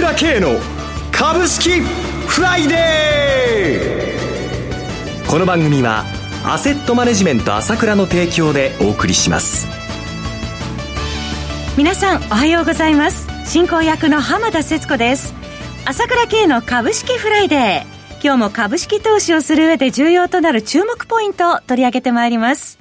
倉慶の株式フライデーこの番組はアセットマネジメント朝倉の提供でお送りします。皆さんおはようございます。進行役の浜田節子です。朝倉慶の株式フライデー今日も株式投資をする上で重要となる注目ポイントを取り上げてまいります。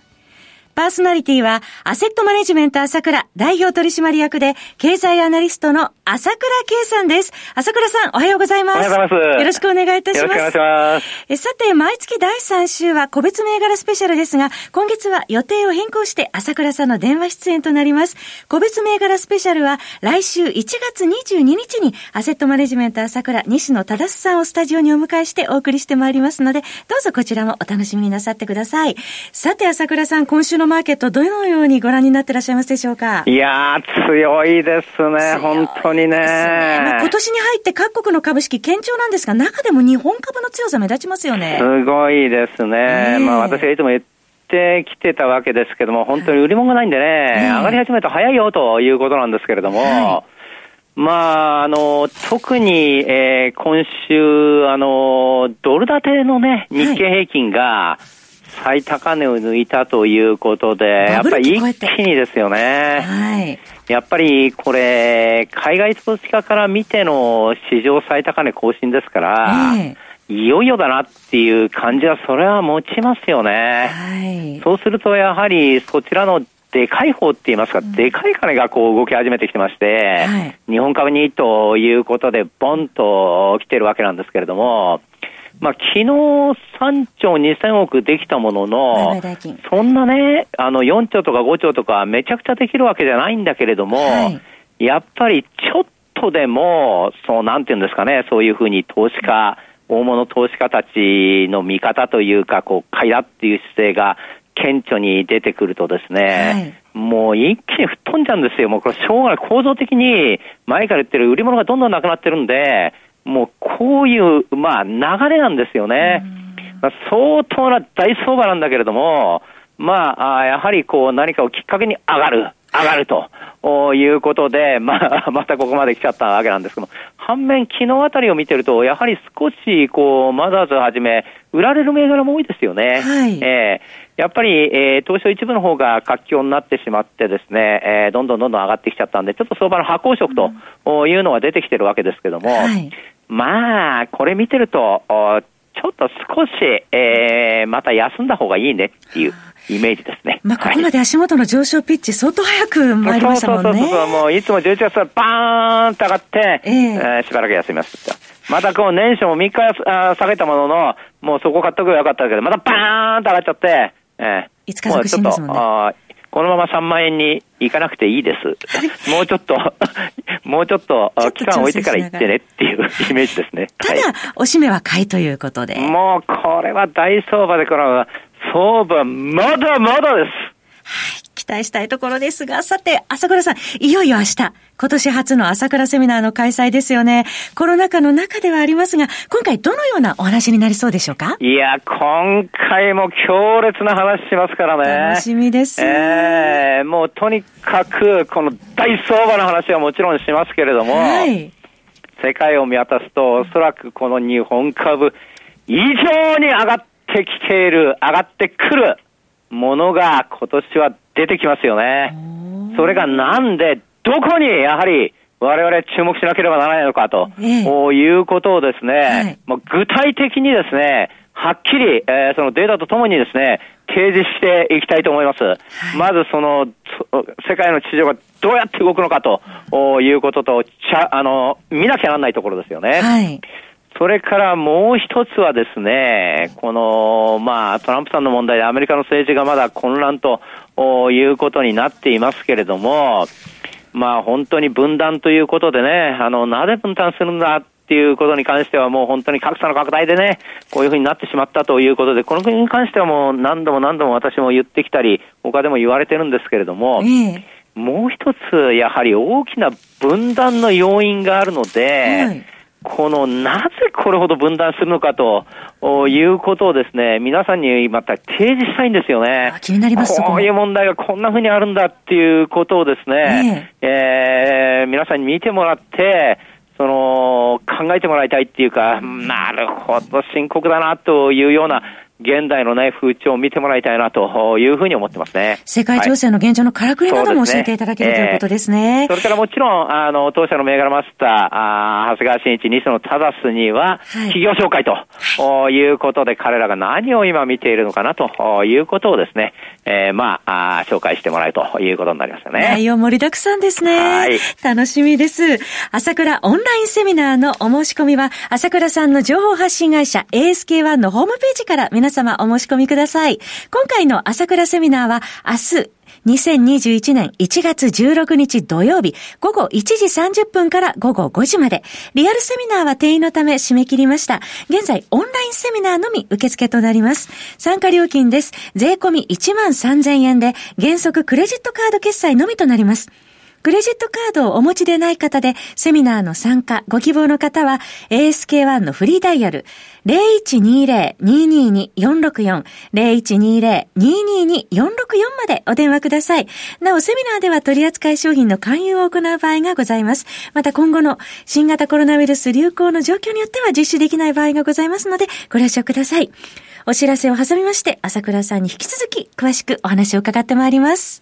パーソナリティは、アセットマネジメント朝倉代表取締役で、経済アナリストの朝倉圭さんです。朝倉さん、おはようございます。おはようございます。よろしくお願いいたします。よろしくお願いします。えさて、毎月第3週は個別銘柄スペシャルですが、今月は予定を変更して朝倉さんの電話出演となります。個別銘柄スペシャルは、来週1月22日に、アセットマネジメント朝倉西野忠さんをスタジオにお迎えしてお送りしてまいりますので、どうぞこちらもお楽しみになさってください。さて、朝倉さん、今週のマーケット、どのようにご覧になってらっしゃいますでしょうかいやー、強いですね、本当にね。まあ、今年に入って各国の株式堅調なんですが、中でも日本株の強さ目立ちますよね。すごいですね。まあ、私がいつも言ってきてたわけですけども、本当に売り物がないんでね、上がり始めたら早いよということなんですけれども、はいまあ、あの、特に、えー、今週、あの、ドル建てのね、日経平均が、はい最高値を抜いたということで、やっぱり一気にですよね。はい。やっぱりこれ、海外投資家から見ての史上最高値更新ですから、えー、いよいよだなっていう感じは、それは持ちますよね。はい。そうすると、やはりそちらのでかい方って言いますか、うん、でかい金がこう動き始めてきてまして、はい、日本株にということで、ボンと来てるわけなんですけれども、まあ、昨日3兆2000億できたものの、そんなね、あの4兆とか5兆とかめちゃくちゃできるわけじゃないんだけれども、はい、やっぱりちょっとでも、そうなんていうんですかね、そういうふうに投資家、大物投資家たちの見方というか、こう、買いだっていう姿勢が顕著に出てくるとですね、はい、もう一気に吹っ飛んじゃうんですよ。もうこれしょうがない。構造的に前から言ってる売り物がどんどんなくなってるんで、もうこういう、まあ、流れなんですよね。まあ、相当な大相場なんだけれども、まあ、やはりこう何かをきっかけに上がる。上がると。いうことで、まあ、またここまで来ちゃったわけなんですけども、反面、昨日あたりを見てると、やはり少し、こう、マザーズはじめ、売られる銘柄も多いですよね。はい、えー、やっぱり、えー、東証一部の方が活況になってしまってですね、えー、どんどんどんどん上がってきちゃったんで、ちょっと相場の波行色というのが出てきてるわけですけども、はい、まあ、これ見てると、ちょっと少し、えー、また休んだ方がいいねっていう。イメージですね。まあ、ここまで足元の上昇ピッチ、相当早く参りましたもんね。そうそうそうもういつも11月からバーンと上がって、えー、えー、しばらく休みますまたこう年初も3日下げたものの、もうそこ買っとけばよかったけど、またバーンと上がっちゃって、えー、5日続伸ですもんね。このまま3万円に行かなくていいです。もうちょっと、もうちょっと期間置いてから行ってねっていうイメージですね。ただ、おしめは買いということで。もうこれは大相場で、この相場まだまだです。はい。期待したいところですが、さて、朝倉さん、いよいよ明日、今年初の朝倉セミナーの開催ですよね。コロナ禍の中ではありますが、今回どのようなお話になりそうでしょうか？いや、今回も強烈な話しますからね。楽しみです。ええー、もうとにかく、この大相場の話はもちろんしますけれども、はい、世界を見渡すと、おそらくこの日本株、異常に上がってきている、上がってくるものが今年は出てきますよね。それがなんで、どこにやはり我々注目しなければならないのかと、ええ、いうことをですね、はい、具体的にですね、はっきり、えー、そのデータとともにですね、提示していきたいと思います。はい、まずその、世界の地上がどうやって動くのかということと、ちゃ、あの、見なきゃならないところですよね。はいそれからもう一つはですね、この、まあ、トランプさんの問題でアメリカの政治がまだ混乱ということになっていますけれども、まあ、本当に分断ということでね、あの、なぜ分断するんだっていうことに関してはもう本当に格差の拡大でね、こういうふうになってしまったということで、この国に関してはもう何度も何度も私も言ってきたり、他でも言われてるんですけれども、もう一つ、やはり大きな分断の要因があるので、このなぜこれほど分断するのかということをですね、皆さんにまた提示したいんですよね。気になりますこういう問題がこんな風にあるんだっていうことをですね、えー、えー、皆さんに見てもらって、その、考えてもらいたいっていうか、なるほど、深刻だなというような、現代のね、風潮を見てもらいたいなというふうに思ってますね。世界情勢の現状のからくりなども教えていただける、ということですね。それからもちろん、あの、当社の銘柄マスター、あ長谷川慎一、西野忠には、企業紹介と、はい、いうことで、彼らが何を今見ているのかなということをですね、えー、まああ、紹介してもらえるということになりますよね。内容盛りだくさんですね。はい。楽しみです。朝倉オンラインセミナーのお申し込みは、朝倉さんの情報発信会社 ASK1 のホームページから皆様お申し込みください。今回の朝倉セミナーは明日、2021年1月16日土曜日午後1時30分から午後5時まで。リアルセミナーは定員のため締め切りました。現在オンラインセミナーのみ受付となります。参加料金です。税込1万3000円で原則クレジットカード決済のみとなります。クレジットカードをお持ちでない方で、セミナーの参加、ご希望の方は、ASK1 のフリーダイヤル、0120-222-464、0120-222-464までお電話ください。なお、セミナーでは取扱い商品の勧誘を行う場合がございます。また今後の新型コロナウイルス流行の状況によっては実施できない場合がございますので、ご了承ください。お知らせを挟みまして、朝倉さんに引き続き詳しくお話を伺ってまいります。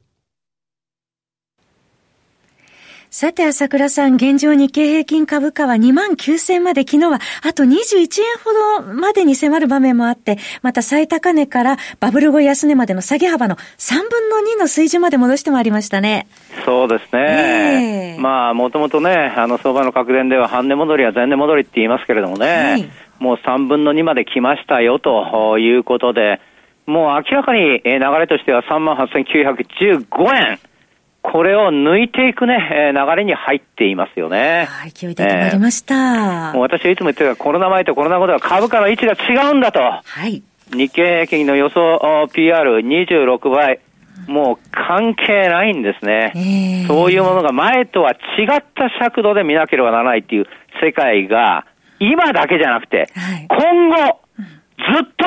さて、朝倉さん、現状日経平均株価は2万9000まで、昨日はあと21円ほどまでに迫る場面もあって、また最高値からバブル後安値までの下げ幅の3分の2の水準まで戻してまいりましたね。そうですね。えー、まあ、もともとね、あの、相場の格言では半値戻りは前値戻りって言いますけれどもね、はい、もう3分の2まで来ましたよということで、もう明らかに流れとしては3万8915円。これを抜いていくね、流れに入っていますよね。はい、勢いで止まりました。えー、もう私はいつも言ってるコロナ前とコロナ後では株価の位置が違うんだと。はい。日経平均の予想 PR26 倍。もう関係ないんですね、えー、そういうものが前とは違った尺度で見なければならないっていう世界が、今だけじゃなくて、はい、今後、ずっと、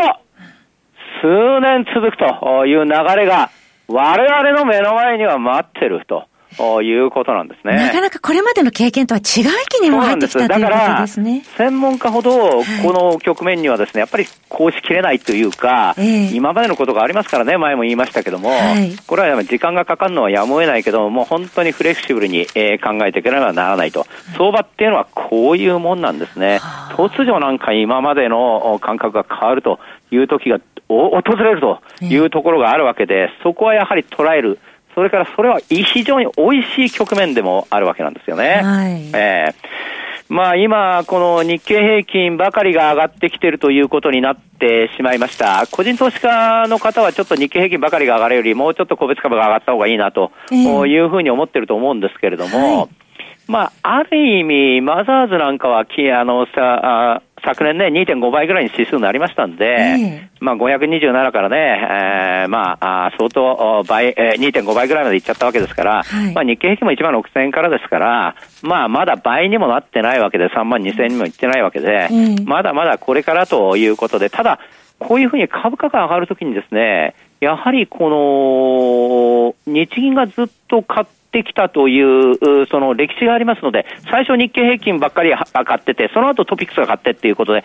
数年続くという流れが、我々の目の前には待ってると。いうことなんですね。なかなかこれまでの経験とは違う域にも入ってきたということですね。専門家ほど、この局面にはですね、やっぱりこうしきれないというか、今までのことがありますからね、前も言いましたけども、はい、これは時間がかかるのはやむを得ないけども、う本当にフレキシブルに、え考えていかなければならないと。相場っていうのはこういうもんなんですね。突如なんか今までの感覚が変わるという時が訪れるというところがあるわけで、そこはやはり捉える。それからそれは非常に美味しい局面でもあるわけなんですよね。はい、えーまあ今、この日経平均ばかりが上がってきているということになってしまいました。個人投資家の方はちょっと日経平均ばかりが上がるよりもうちょっと個別株が上がった方がいいなというふうに思ってると思うんですけれども、はい、まあ、ある意味、マザーズなんかは、あの、さ、昨年ね、2.5倍ぐらいに指数になりましたんで、えー、まあ527からね、えー、まあ、相当倍、えー、2.5倍ぐらいまでいっちゃったわけですから、はい、まあ日経平均も1万6000円からですから、まあまだ倍にもなってないわけで、3万2000円にもいってないわけで、えー、まだまだこれからということで、ただ、こういうふうに株価が上がるときにですね、やはりこの、日銀がずっと買ってってきたという、その歴史がありますので、最初日経平均ばっかり買ってて、その後トピックスが買ってっていうことで、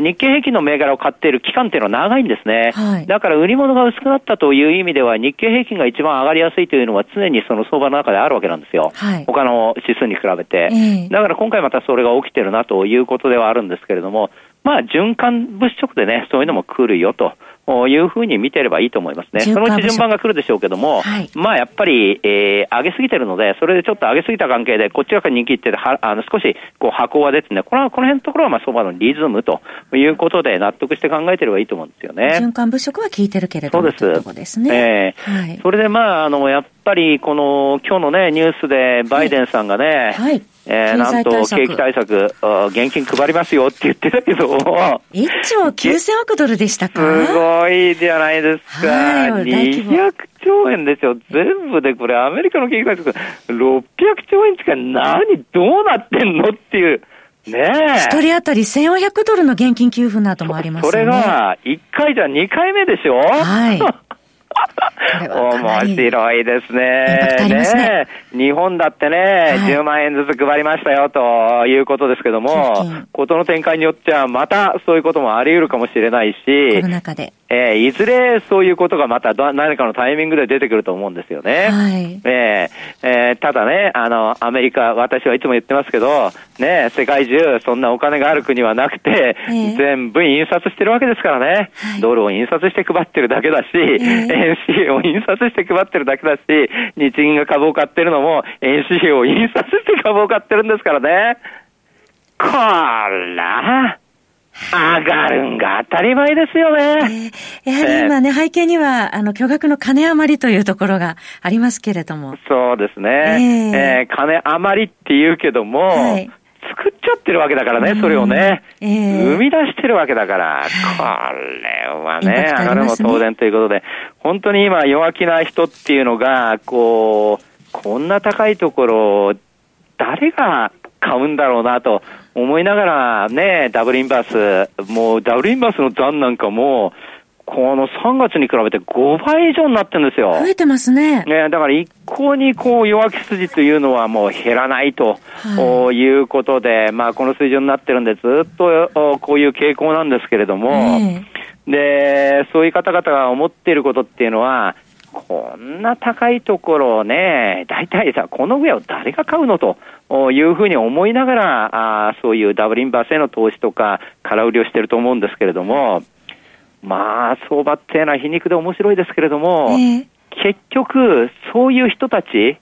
日経平均の銘柄を買っている期間っていうのは長いんですね。はい、だから売り物が薄くなったという意味では、日経平均が一番上がりやすいというのは常にその相場の中であるわけなんですよ。はい、他の指数に比べて。えー、だから今回またそれが起きてるなということではあるんですけれども、まあ循環物色でね、そういうのも来るよというふうに見てればいいと思いますね。そのうち順番が来るでしょうけども、はい、まあやっぱり、えー、上げすぎてるので、それでちょっと上げすぎた関係で、こっちが人気ってはあの少しこう箱が出てね、このこの辺のところはまあ相場のリズムということで納得して考えてればいいと思うんですよね。循環物色は効いてるけれども、そうです。とですね。えー、はい、それでまあ、あの、やっぱりこの今日のね、ニュースでバイデンさんがね、はい、えー、なんと景気対策、現金配りますよって言ってたけど、1兆9000億ドルでしたか？すごいじゃないですか。はい、200兆円ですよ。全部でこれアメリカの景気対策600兆円近い何どうなってんのっていう。ねえ。一人当たり1400ドルの現金給付などもありますよね。それが、1回じゃ2回目でしょ？はい。面白い。ですね。ねね日本だってね、はい、10万円ずつ配りましたよとい。うことですけども、ことの展開によってはまたそうい。うこともあり得るかもしれない。し、コロナ禍で。えー、いずれそういうことがまた何かのタイミングで出てくると思うんですよね。はい、えー、えー、ただね、あの、アメリカ、私はいつも言ってますけど、ね、世界中そんなお金がある国はなくて、えー、全部印刷してるわけですからね、はい、ドルを印刷して配ってるだけだし、えー、円紙を印刷して配ってるだけだし、日銀が株を買ってるのも円紙を印刷して株を買ってるんですからね。こら、上がるんが当たり前ですよね。えー、やはり今ね、背景には、あの、巨額の金余りというところがありますけれども。そうですね。えー、えー、金余りって言うけども、はい、作っちゃってるわけだからね、それをね、えー、生み出してるわけだから、これはね、上がるも当然ということで、本当に今弱気な人っていうのが、こう、こんな高いところ、誰が買うんだろうなと思いながらね、ダブルインバース、もうダブルインバースの残なんかも、この3月に比べて5倍以上になってるんですよ。増えてますね。ね、だから一向にこう弱気筋というのはもう減らないと、はい、いうことで、まあこの水準になってるんでずっとこういう傾向なんですけれども、で、そういう方々が思っていることっていうのは、こんな高いところをね、大体さ、この上を誰が買うのというふうに思いながら、あそういうダブルインバースへの投資とか、空売りをしてると思うんですけれども、まあ、相場っていうのは皮肉で面白いですけれども、えー、結局、そういう人たち、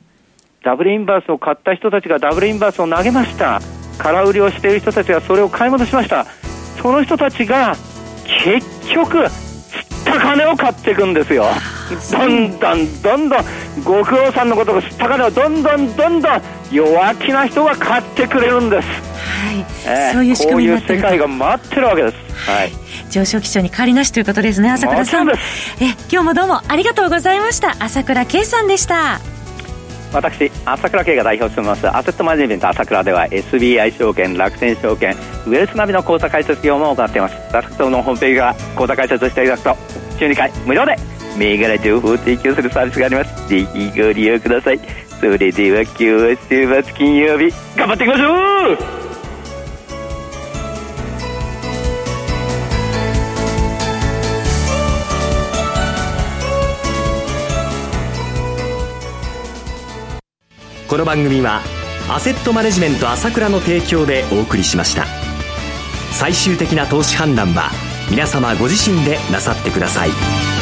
ダブルインバースを買った人たちがダブルインバースを投げました。空売りをしている人たちがそれを買い戻しました。その人たちが、結局、釣った金を買っていくんですよ。どんどんどんどん、ご苦労さんのことが釣った金をどんどんどんどん弱気な人が買ってくれるんです。はい。えー、そういう仕組みになってるこういう世界が待ってるわけです。はい。上昇基調に変わりなしということですね、朝倉さん。え、今日もどうもありがとうございました。朝倉圭さんでした。私、朝倉慶が代表を務めますアセットマネジメント朝倉では SBI 証券、楽天証券、ウェルスナビの口座開設業務を行っています。私どのホームページが口座開設していただくと、週2回無料で銘柄情報を提供するサービスがあります。ぜひご利用ください。それでは今日は週末金曜日、頑張っていきましょうこの番組はアセットマネジメント朝倉の提供でお送りしました最終的な投資判断は皆様ご自身でなさってください